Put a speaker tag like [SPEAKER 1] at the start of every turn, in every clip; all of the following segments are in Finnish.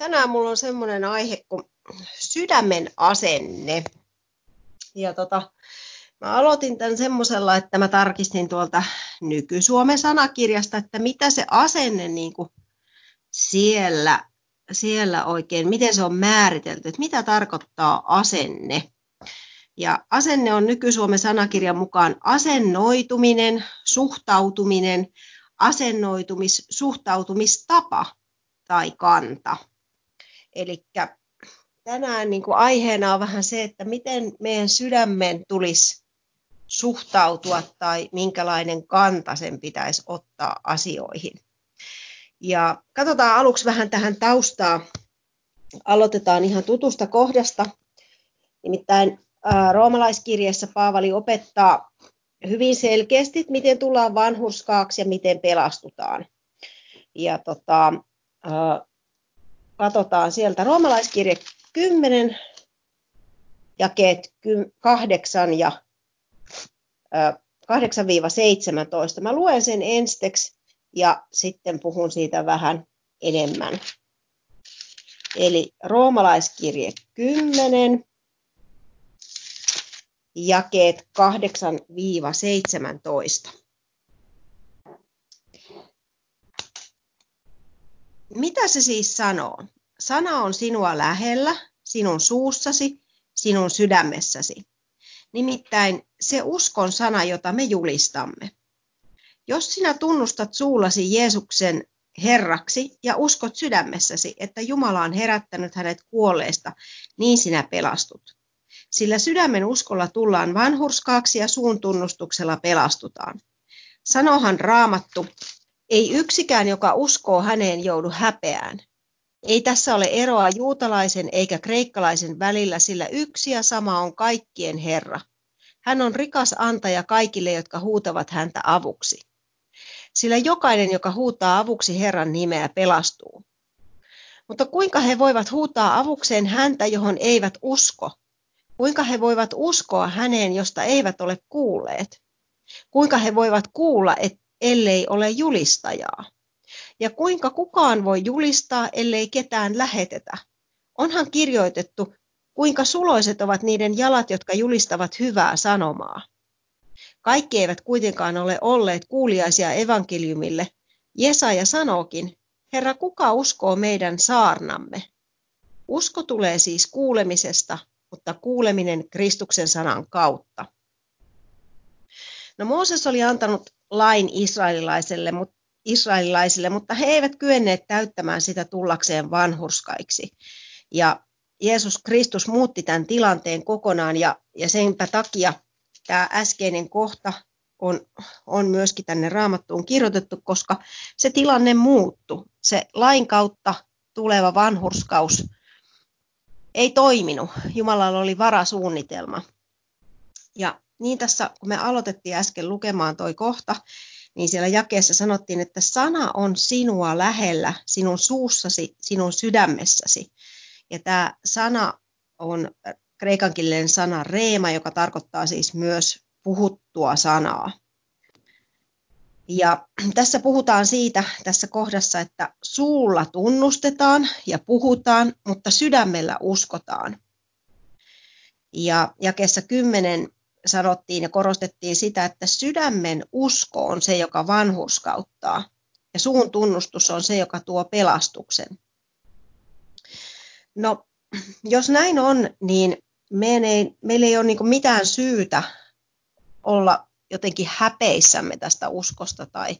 [SPEAKER 1] tänään mulla on semmoinen aihe kuin sydämen asenne. Ja tota, mä aloitin tämän semmoisella, että mä tarkistin tuolta nyky-Suomen sanakirjasta, että mitä se asenne niin kuin siellä, siellä oikein, miten se on määritelty, että mitä tarkoittaa asenne. Ja asenne on nyky-Suomen sanakirjan mukaan asennoituminen, suhtautuminen, asennoitumis, suhtautumistapa tai kanta. Eli tänään niin kuin aiheena on vähän se, että miten meidän sydämen tulisi suhtautua tai minkälainen kanta sen pitäisi ottaa asioihin. Ja katsotaan aluksi vähän tähän taustaa. Aloitetaan ihan tutusta kohdasta. Nimittäin roomalaiskirjeessä Paavali opettaa hyvin selkeästi, miten tullaan vanhurskaaksi ja miten pelastutaan. Ja tota, katsotaan sieltä roomalaiskirje 10, jakeet 8 ja 8-17. Mä luen sen ensiksi ja sitten puhun siitä vähän enemmän. Eli roomalaiskirje 10, jakeet 8-17. Mitä se siis sanoo? Sana on sinua lähellä, sinun suussasi, sinun sydämessäsi. Nimittäin se uskon sana, jota me julistamme. Jos sinä tunnustat suullasi Jeesuksen Herraksi ja uskot sydämessäsi, että Jumala on herättänyt hänet kuolleesta, niin sinä pelastut. Sillä sydämen uskolla tullaan vanhurskaaksi ja suun tunnustuksella pelastutaan. Sanohan raamattu, ei yksikään, joka uskoo häneen, joudu häpeään. Ei tässä ole eroa juutalaisen eikä kreikkalaisen välillä, sillä yksi ja sama on kaikkien Herra. Hän on rikas antaja kaikille, jotka huutavat häntä avuksi. Sillä jokainen, joka huutaa avuksi Herran nimeä, pelastuu. Mutta kuinka he voivat huutaa avukseen häntä, johon eivät usko? Kuinka he voivat uskoa häneen, josta eivät ole kuulleet? Kuinka he voivat kuulla, et, ellei ole julistajaa? Ja kuinka kukaan voi julistaa, ellei ketään lähetetä? Onhan kirjoitettu, kuinka suloiset ovat niiden jalat, jotka julistavat hyvää sanomaa. Kaikki eivät kuitenkaan ole olleet kuuliaisia evankeliumille. Jesaja sanookin, Herra, kuka uskoo meidän saarnamme? Usko tulee siis kuulemisesta, mutta kuuleminen Kristuksen sanan kautta. No Mooses oli antanut lain israelilaiselle, mutta israelilaisille, mutta he eivät kyenneet täyttämään sitä tullakseen vanhurskaiksi. Ja Jeesus Kristus muutti tämän tilanteen kokonaan ja, ja senpä takia tämä äskeinen kohta on, on myöskin tänne raamattuun kirjoitettu, koska se tilanne muuttu. Se lain kautta tuleva vanhurskaus ei toiminut. Jumalalla oli varasuunnitelma. Ja niin tässä, kun me aloitettiin äsken lukemaan toi kohta, niin siellä jakeessa sanottiin, että sana on sinua lähellä, sinun suussasi, sinun sydämessäsi. Ja tämä sana on kreikankielinen sana reema, joka tarkoittaa siis myös puhuttua sanaa. Ja tässä puhutaan siitä tässä kohdassa, että suulla tunnustetaan ja puhutaan, mutta sydämellä uskotaan. Ja jakessa 10 sanottiin ja korostettiin sitä, että sydämen usko on se, joka vanhurskauttaa, ja suun tunnustus on se, joka tuo pelastuksen. No, jos näin on, niin ei, meillä ei ole niin mitään syytä olla jotenkin häpeissämme tästä uskosta tai,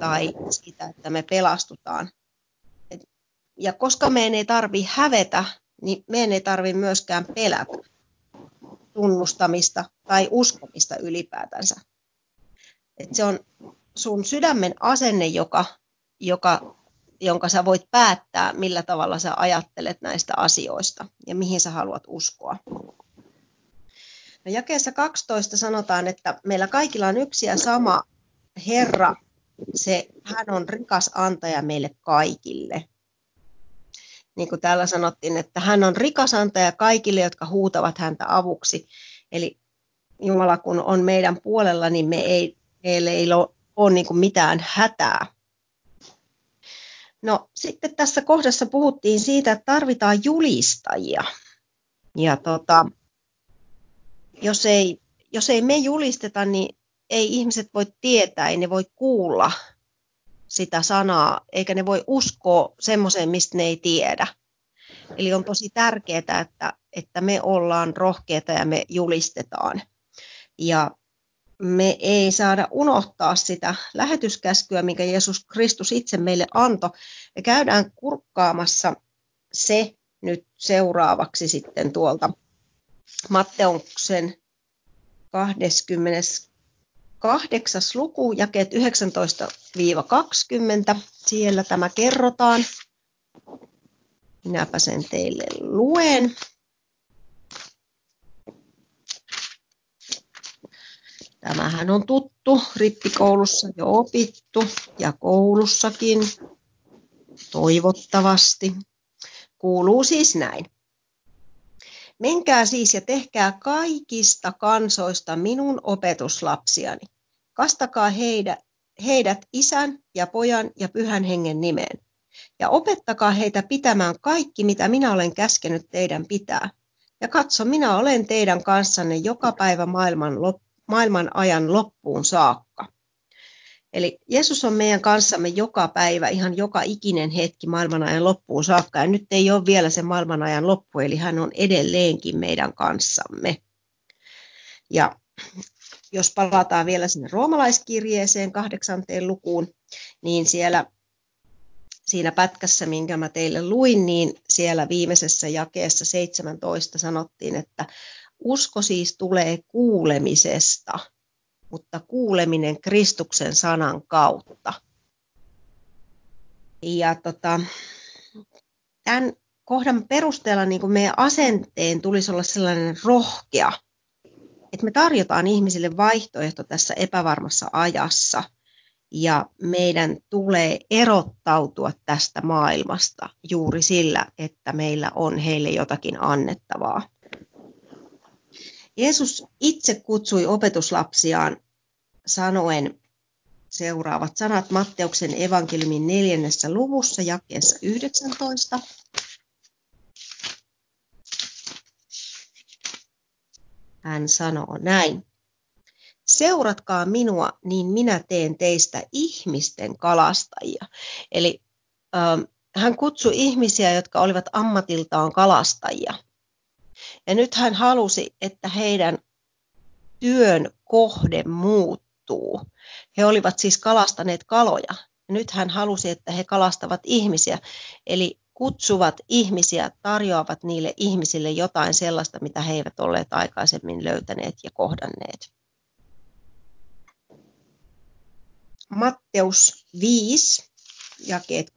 [SPEAKER 1] tai siitä, että me pelastutaan. Et, ja koska meidän ei tarvi hävetä, niin meidän ei tarvi myöskään pelätä tunnustamista tai uskomista ylipäätänsä. Et se on sun sydämen asenne, joka, joka, jonka sä voit päättää, millä tavalla sä ajattelet näistä asioista ja mihin sä haluat uskoa. No jakeessa 12 sanotaan, että meillä kaikilla on yksi ja sama Herra, se, hän on rikas antaja meille kaikille. Niin kuin täällä sanottiin, että hän on rikas antaja kaikille, jotka huutavat häntä avuksi. Eli Jumala kun on meidän puolella, niin me ei, meillä ei ole, niin mitään hätää. No sitten tässä kohdassa puhuttiin siitä, että tarvitaan julistajia. Ja tota, jos, ei, jos ei me julisteta, niin ei ihmiset voi tietää, ei ne voi kuulla sitä sanaa, eikä ne voi uskoa semmoiseen, mistä ne ei tiedä. Eli on tosi tärkeää, että, että me ollaan rohkeita ja me julistetaan. Ja me ei saada unohtaa sitä lähetyskäskyä, minkä Jeesus Kristus itse meille antoi. Me käydään kurkkaamassa se nyt seuraavaksi sitten tuolta Matteuksen 28. luku, jakeet 19-20. Siellä tämä kerrotaan. Minäpä sen teille luen. Tämähän on tuttu, rippikoulussa jo opittu ja koulussakin toivottavasti. Kuuluu siis näin. Menkää siis ja tehkää kaikista kansoista minun opetuslapsiani. Kastakaa heidät, heidät isän ja pojan ja pyhän hengen nimeen. Ja opettakaa heitä pitämään kaikki, mitä minä olen käskenyt teidän pitää. Ja katso, minä olen teidän kanssanne joka päivä maailman loppuun maailman ajan loppuun saakka. Eli Jeesus on meidän kanssamme joka päivä, ihan joka ikinen hetki maailman ajan loppuun saakka. Ja nyt ei ole vielä se maailman ajan loppu, eli hän on edelleenkin meidän kanssamme. Ja jos palataan vielä sinne roomalaiskirjeeseen kahdeksanteen lukuun, niin siellä siinä pätkässä, minkä mä teille luin, niin siellä viimeisessä jakeessa 17 sanottiin, että Usko siis tulee kuulemisesta, mutta kuuleminen Kristuksen sanan kautta. Ja tota, tämän kohdan perusteella niin kuin meidän asenteen tulisi olla sellainen rohkea, että me tarjotaan ihmisille vaihtoehto tässä epävarmassa ajassa ja meidän tulee erottautua tästä maailmasta juuri sillä, että meillä on heille jotakin annettavaa. Jeesus itse kutsui opetuslapsiaan sanoen seuraavat sanat Matteuksen evankeliumin neljännessä luvussa jakeessa 19. Hän sanoo näin. Seuratkaa minua, niin minä teen teistä ihmisten kalastajia. Eli äh, hän kutsui ihmisiä, jotka olivat ammatiltaan kalastajia. Ja nyt hän halusi, että heidän työn kohde muuttuu. He olivat siis kalastaneet kaloja. Ja nyt hän halusi, että he kalastavat ihmisiä. Eli kutsuvat ihmisiä, tarjoavat niille ihmisille jotain sellaista, mitä he eivät olleet aikaisemmin löytäneet ja kohdanneet. Matteus 5, jakeet 13-16.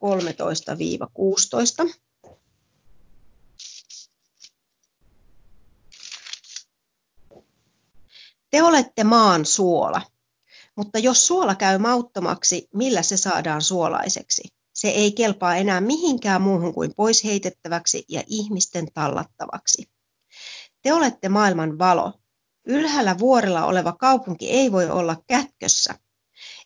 [SPEAKER 1] Te olette maan suola, mutta jos suola käy mauttomaksi, millä se saadaan suolaiseksi? Se ei kelpaa enää mihinkään muuhun kuin pois heitettäväksi ja ihmisten tallattavaksi. Te olette maailman valo. Ylhäällä vuorella oleva kaupunki ei voi olla kätkössä,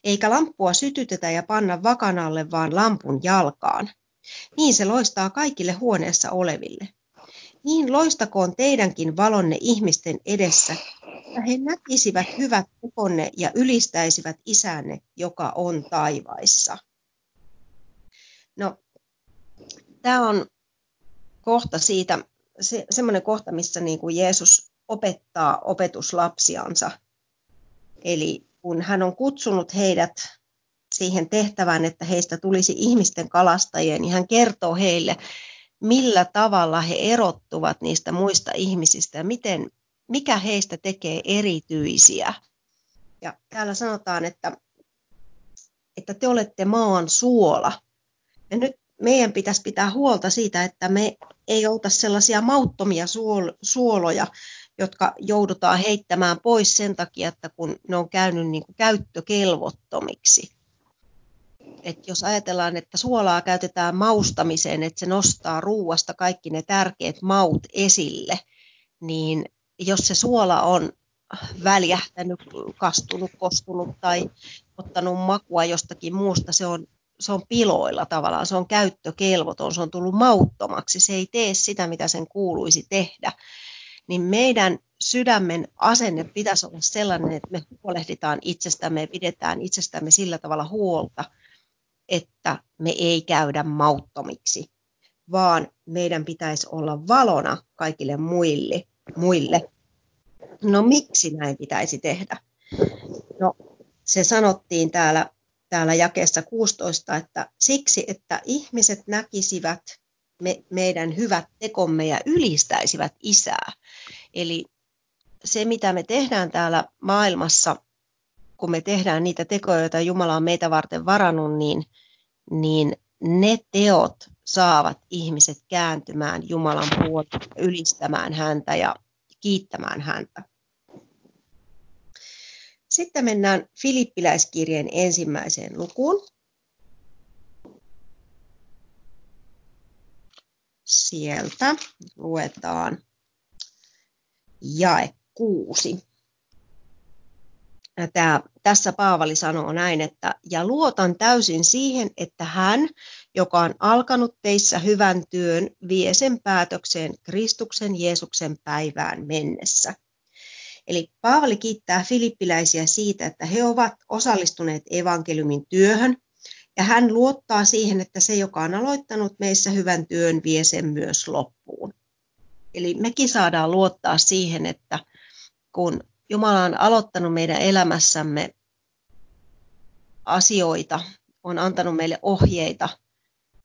[SPEAKER 1] eikä lamppua sytytetä ja panna vakanalle, vaan lampun jalkaan. Niin se loistaa kaikille huoneessa oleville. Niin loistakoon teidänkin valonne ihmisten edessä, että he näkisivät hyvät tekonne ja ylistäisivät isänne, joka on taivaissa. No, tämä on kohta siitä, se, semmoinen kohta, missä niin kuin Jeesus opettaa opetuslapsiansa. Eli kun hän on kutsunut heidät siihen tehtävään, että heistä tulisi ihmisten kalastajia, niin hän kertoo heille, millä tavalla he erottuvat niistä muista ihmisistä ja miten, mikä heistä tekee erityisiä. Ja täällä sanotaan, että, että te olette maan suola. Ja nyt meidän pitäisi pitää huolta siitä, että me ei olta sellaisia mauttomia suoloja, jotka joudutaan heittämään pois sen takia, että kun ne on käynyt niin kuin käyttökelvottomiksi. Et jos ajatellaan, että suolaa käytetään maustamiseen, että se nostaa ruuasta kaikki ne tärkeät maut esille, niin jos se suola on väljähtänyt, kastunut, kostunut tai ottanut makua jostakin muusta, se on se on piloilla tavallaan, se on käyttökelvoton, se on tullut mauttomaksi, se ei tee sitä, mitä sen kuuluisi tehdä. Niin meidän sydämen asenne pitäisi olla sellainen, että me huolehditaan itsestämme ja pidetään itsestämme sillä tavalla huolta, että me ei käydä mauttomiksi, vaan meidän pitäisi olla valona kaikille muille. muille. No miksi näin pitäisi tehdä? No se sanottiin täällä, täällä jakeessa 16, että siksi, että ihmiset näkisivät me, meidän hyvät tekomme ja ylistäisivät isää. Eli se, mitä me tehdään täällä maailmassa, kun me tehdään niitä tekoja, joita Jumala on meitä varten varannut, niin, niin ne teot saavat ihmiset kääntymään Jumalan puolelle, ylistämään häntä ja kiittämään häntä. Sitten mennään Filippiläiskirjeen ensimmäiseen lukuun. Sieltä luetaan jae kuusi. Tämä, tässä Paavali sanoo näin, että ja luotan täysin siihen, että hän, joka on alkanut teissä hyvän työn, vie sen päätökseen Kristuksen Jeesuksen päivään mennessä. Eli Paavali kiittää filippiläisiä siitä, että he ovat osallistuneet evankeliumin työhön, ja hän luottaa siihen, että se, joka on aloittanut meissä hyvän työn, vie sen myös loppuun. Eli mekin saadaan luottaa siihen, että kun Jumala on aloittanut meidän elämässämme asioita, on antanut meille ohjeita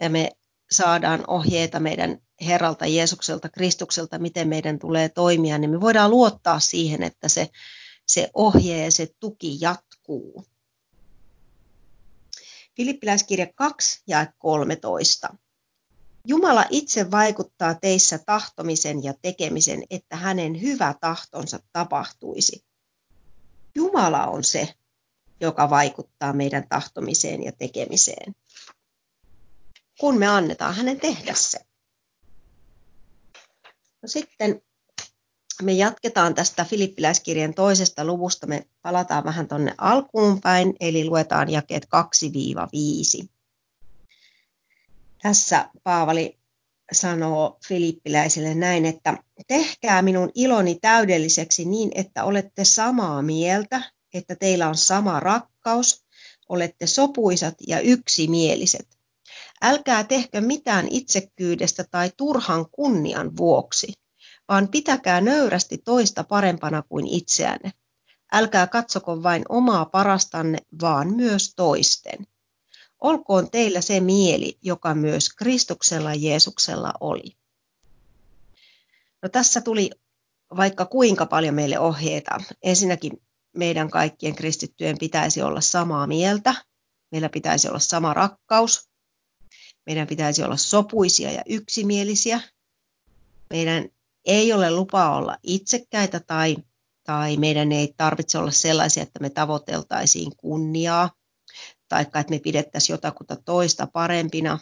[SPEAKER 1] ja me saadaan ohjeita meidän Herralta Jeesukselta, Kristukselta, miten meidän tulee toimia, niin me voidaan luottaa siihen, että se, se ohje ja se tuki jatkuu. Filippiläiskirja 2 ja 13. Jumala itse vaikuttaa teissä tahtomisen ja tekemisen, että hänen hyvä tahtonsa tapahtuisi. Jumala on se, joka vaikuttaa meidän tahtomiseen ja tekemiseen, kun me annetaan hänen tehdä se. No sitten me jatketaan tästä Filippiläiskirjan toisesta luvusta. Me palataan vähän tuonne alkuun päin, eli luetaan jakeet 2-5. Tässä Paavali sanoo filippiläisille näin, että tehkää minun iloni täydelliseksi niin, että olette samaa mieltä, että teillä on sama rakkaus, olette sopuisat ja yksimieliset. Älkää tehkö mitään itsekkyydestä tai turhan kunnian vuoksi, vaan pitäkää nöyrästi toista parempana kuin itseänne. Älkää katsoko vain omaa parastanne, vaan myös toisten. Olkoon teillä se mieli, joka myös Kristuksella Jeesuksella oli. No tässä tuli vaikka kuinka paljon meille ohjeita. Ensinnäkin meidän kaikkien kristittyjen pitäisi olla samaa mieltä, meillä pitäisi olla sama rakkaus, meidän pitäisi olla sopuisia ja yksimielisiä, meidän ei ole lupa olla itsekkäitä tai, tai meidän ei tarvitse olla sellaisia, että me tavoiteltaisiin kunniaa tai että me pidettäisiin jotakuta toista parempina,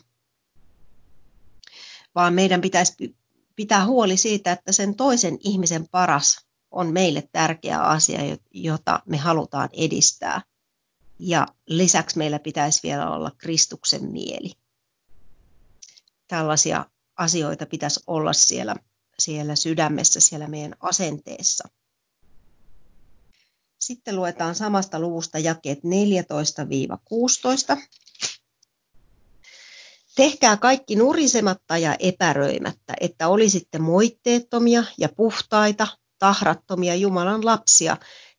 [SPEAKER 1] vaan meidän pitäisi pitää huoli siitä, että sen toisen ihmisen paras on meille tärkeä asia, jota me halutaan edistää. Ja lisäksi meillä pitäisi vielä olla Kristuksen mieli. Tällaisia asioita pitäisi olla siellä, siellä sydämessä, siellä meidän asenteessa. Sitten luetaan samasta luvusta jakeet 14-16. Tehkää kaikki nurisematta ja epäröimättä, että olisitte moitteettomia ja puhtaita, tahrattomia Jumalan lapsia,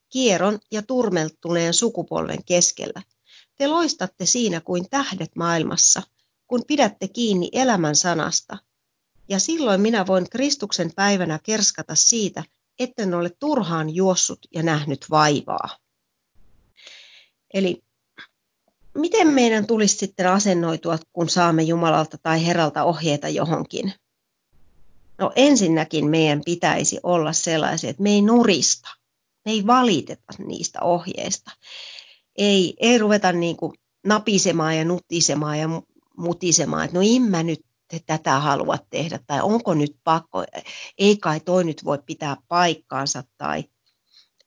[SPEAKER 1] kieron ja turmeltuneen sukupolven keskellä. Te loistatte siinä kuin tähdet maailmassa, kun pidätte kiinni elämän sanasta. Ja silloin minä voin Kristuksen päivänä kerskata siitä, etten ole turhaan juossut ja nähnyt vaivaa. Eli miten meidän tulisi sitten asennoitua, kun saamme Jumalalta tai Herralta ohjeita johonkin? No ensinnäkin meidän pitäisi olla sellaisia, että me ei nurista, me ei valiteta niistä ohjeista. Ei, ei ruveta niin kuin napisemaan ja nutisemaan ja mutisemaan, että no in mä nyt te tätä haluat tehdä, tai onko nyt pakko, ei kai toi nyt voi pitää paikkaansa, tai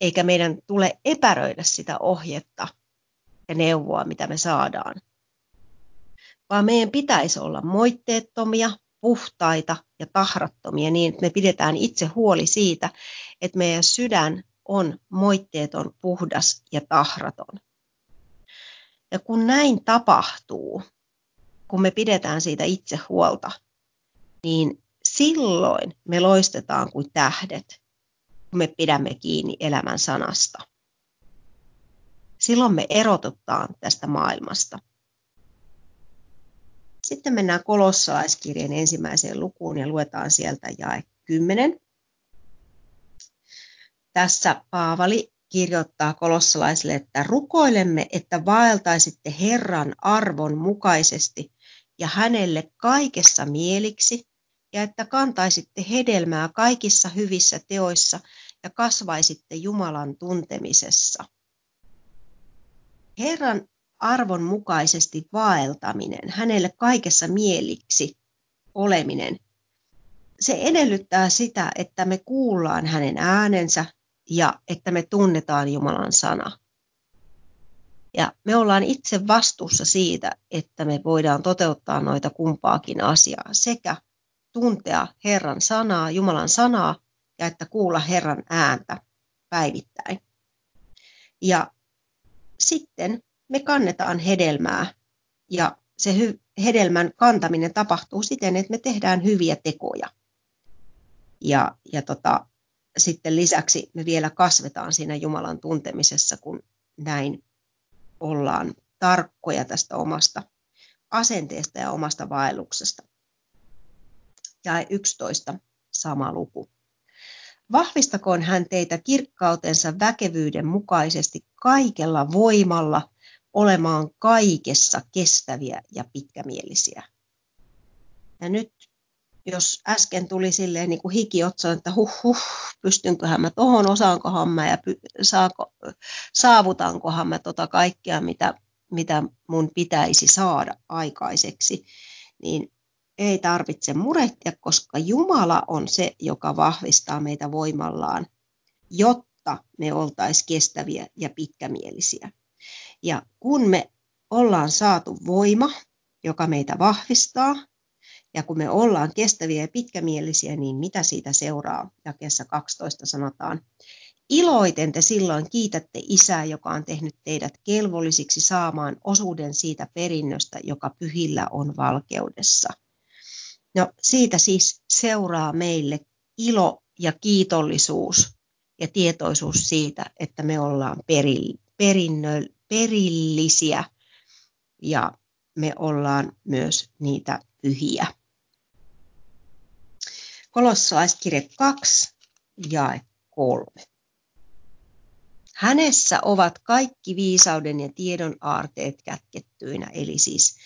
[SPEAKER 1] eikä meidän tule epäröidä sitä ohjetta ja neuvoa, mitä me saadaan. vaan meidän pitäisi olla moitteettomia, puhtaita ja tahrattomia niin, että me pidetään itse huoli siitä, että meidän sydän on moitteeton, puhdas ja tahraton. Ja kun näin tapahtuu, kun me pidetään siitä itse huolta, niin silloin me loistetaan kuin tähdet, kun me pidämme kiinni elämän sanasta. Silloin me erotutaan tästä maailmasta. Sitten mennään kolossalaiskirjeen ensimmäiseen lukuun ja luetaan sieltä jae 10. Tässä Paavali kirjoittaa kolossalaisille, että rukoilemme, että vaeltaisitte Herran arvon mukaisesti ja hänelle kaikessa mieliksi, ja että kantaisitte hedelmää kaikissa hyvissä teoissa ja kasvaisitte Jumalan tuntemisessa. Herran arvon mukaisesti vaeltaminen, hänelle kaikessa mieliksi oleminen, se edellyttää sitä, että me kuullaan hänen äänensä ja että me tunnetaan Jumalan sana. Ja me ollaan itse vastuussa siitä, että me voidaan toteuttaa noita kumpaakin asiaa, sekä tuntea Herran sanaa, Jumalan sanaa, ja että kuulla Herran ääntä päivittäin. Ja sitten me kannetaan hedelmää, ja se hedelmän kantaminen tapahtuu siten, että me tehdään hyviä tekoja. Ja, ja tota, sitten lisäksi me vielä kasvetaan siinä Jumalan tuntemisessa, kun näin ollaan tarkkoja tästä omasta asenteesta ja omasta vaelluksesta. Ja 11, sama luku. Vahvistakoon hän teitä kirkkautensa väkevyyden mukaisesti kaikella voimalla olemaan kaikessa kestäviä ja pitkämielisiä. Ja nyt jos äsken tuli silleen niin kuin hiki otsaan, että huh huh, pystynköhän mä tohon, osaankohan mä ja py, saako, saavutankohan mä tota kaikkea, mitä, mitä mun pitäisi saada aikaiseksi, niin ei tarvitse murehtia, koska Jumala on se, joka vahvistaa meitä voimallaan, jotta me oltaisiin kestäviä ja pitkämielisiä. Ja kun me ollaan saatu voima, joka meitä vahvistaa, ja kun me ollaan kestäviä ja pitkämielisiä, niin mitä siitä seuraa? Jakeessa 12 sanotaan, Iloiten te silloin kiitätte isää, joka on tehnyt teidät kelvollisiksi saamaan osuuden siitä perinnöstä, joka pyhillä on valkeudessa. No siitä siis seuraa meille ilo ja kiitollisuus ja tietoisuus siitä, että me ollaan perinnö, perillisiä ja me ollaan myös niitä pyhiä. Kolossalaiskirje 2, jae 3. Hänessä ovat kaikki viisauden ja tiedon aarteet kätkettyinä, eli siis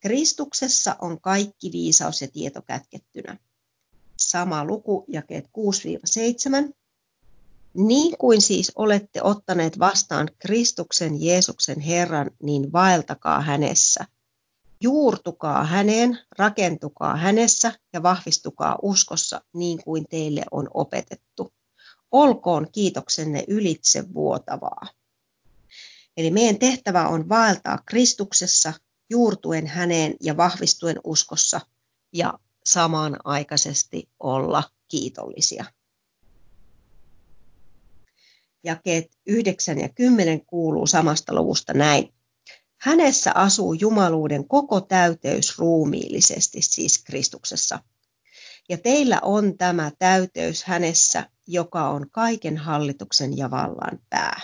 [SPEAKER 1] Kristuksessa on kaikki viisaus ja tieto kätkettynä. Sama luku, jakeet 6-7. Niin kuin siis olette ottaneet vastaan Kristuksen Jeesuksen Herran, niin vaeltakaa hänessä – Juurtukaa häneen, rakentukaa hänessä ja vahvistukaa uskossa niin kuin teille on opetettu. Olkoon kiitoksenne ylitse vuotavaa. Eli meidän tehtävä on vaeltaa Kristuksessa, juurtuen häneen ja vahvistuen uskossa ja samanaikaisesti olla kiitollisia. Jakeet 9 ja 10 kuuluu samasta luvusta näin. Hänessä asuu jumaluuden koko täyteys ruumiillisesti, siis Kristuksessa. Ja teillä on tämä täyteys hänessä, joka on kaiken hallituksen ja vallan pää.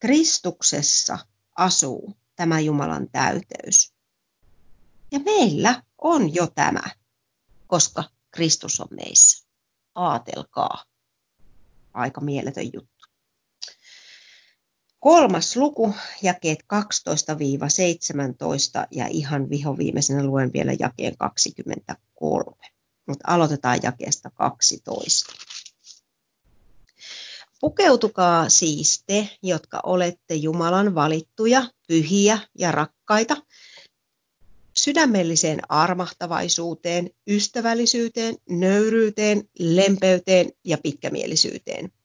[SPEAKER 1] Kristuksessa asuu tämä Jumalan täyteys. Ja meillä on jo tämä, koska Kristus on meissä. Aatelkaa. Aika mieletön juttu. Kolmas luku, jakeet 12-17 ja ihan vihoviimeisenä luen vielä jakeen 23. Mutta aloitetaan jakeesta 12. Pukeutukaa siis te, jotka olette Jumalan valittuja, pyhiä ja rakkaita, sydämelliseen armahtavaisuuteen, ystävällisyyteen, nöyryyteen, lempeyteen ja pitkämielisyyteen –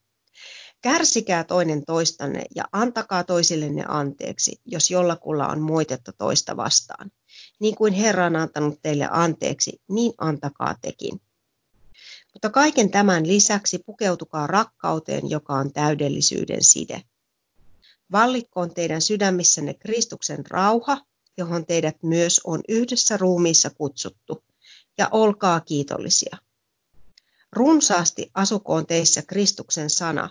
[SPEAKER 1] Kärsikää toinen toistanne ja antakaa toisillenne anteeksi, jos jollakulla on moitetta toista vastaan. Niin kuin Herra on antanut teille anteeksi, niin antakaa tekin. Mutta kaiken tämän lisäksi pukeutukaa rakkauteen, joka on täydellisyyden side. Vallitkoon teidän sydämissänne Kristuksen rauha, johon teidät myös on yhdessä ruumiissa kutsuttu, ja olkaa kiitollisia. Runsaasti asukoon teissä Kristuksen sana.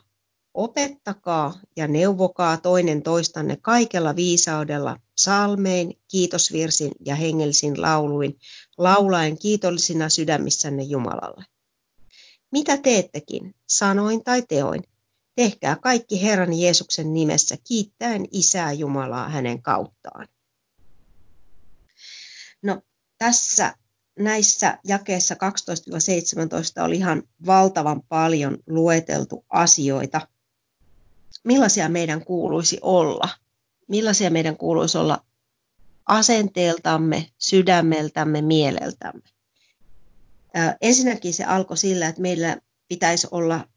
[SPEAKER 1] Opettakaa ja neuvokaa toinen toistanne kaikella viisaudella, salmein, kiitosvirsin ja hengellisin lauluin, laulaen kiitollisina sydämissänne Jumalalle. Mitä teettekin, sanoin tai teoin, tehkää kaikki Herran Jeesuksen nimessä kiittäen Isää Jumalaa hänen kauttaan. No, tässä näissä jakeissa 12-17 oli ihan valtavan paljon lueteltu asioita. Millaisia meidän kuuluisi olla? Millaisia meidän kuuluisi olla asenteeltamme, sydämeltämme, mieleltämme? Ensinnäkin se alkoi sillä, että meillä pitäisi olla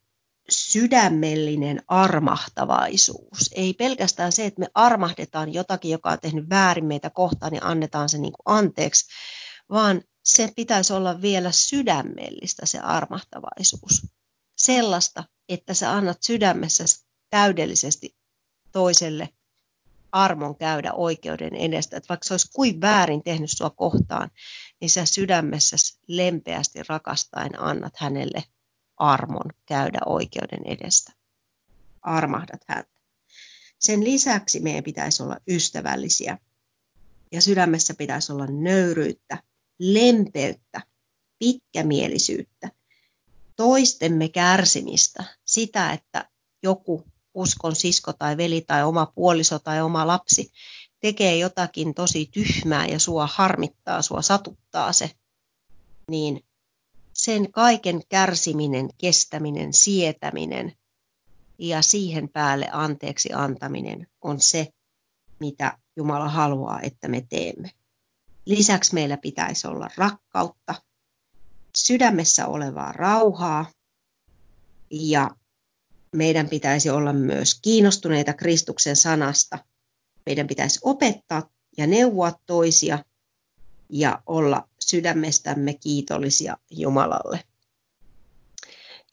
[SPEAKER 1] sydämellinen armahtavaisuus. Ei pelkästään se, että me armahdetaan jotakin, joka on tehnyt väärin meitä kohtaan ja annetaan se niin kuin anteeksi, vaan se pitäisi olla vielä sydämellistä se armahtavaisuus. Sellaista, että sä annat sydämessä täydellisesti toiselle armon käydä oikeuden edestä. Että vaikka se olisi kuin väärin tehnyt sua kohtaan, niin sä sydämessä lempeästi rakastaen annat hänelle armon käydä oikeuden edestä. Armahdat häntä. Sen lisäksi meidän pitäisi olla ystävällisiä ja sydämessä pitäisi olla nöyryyttä, lempeyttä, pitkämielisyyttä, toistemme kärsimistä, sitä, että joku uskon sisko tai veli tai oma puoliso tai oma lapsi tekee jotakin tosi tyhmää ja sua harmittaa, sua satuttaa se, niin sen kaiken kärsiminen, kestäminen, sietäminen ja siihen päälle anteeksi antaminen on se, mitä Jumala haluaa, että me teemme. Lisäksi meillä pitäisi olla rakkautta, sydämessä olevaa rauhaa ja meidän pitäisi olla myös kiinnostuneita Kristuksen sanasta. Meidän pitäisi opettaa ja neuvoa toisia ja olla sydämestämme kiitollisia Jumalalle.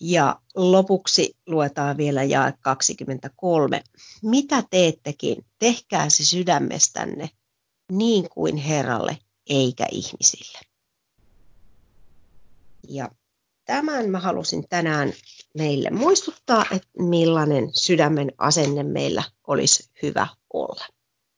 [SPEAKER 1] Ja lopuksi luetaan vielä jae 23. Mitä teettekin, tehkää se sydämestänne niin kuin Herralle eikä ihmisille. Ja tämän mä halusin tänään meille muistuttaa, että millainen sydämen asenne meillä olisi hyvä olla.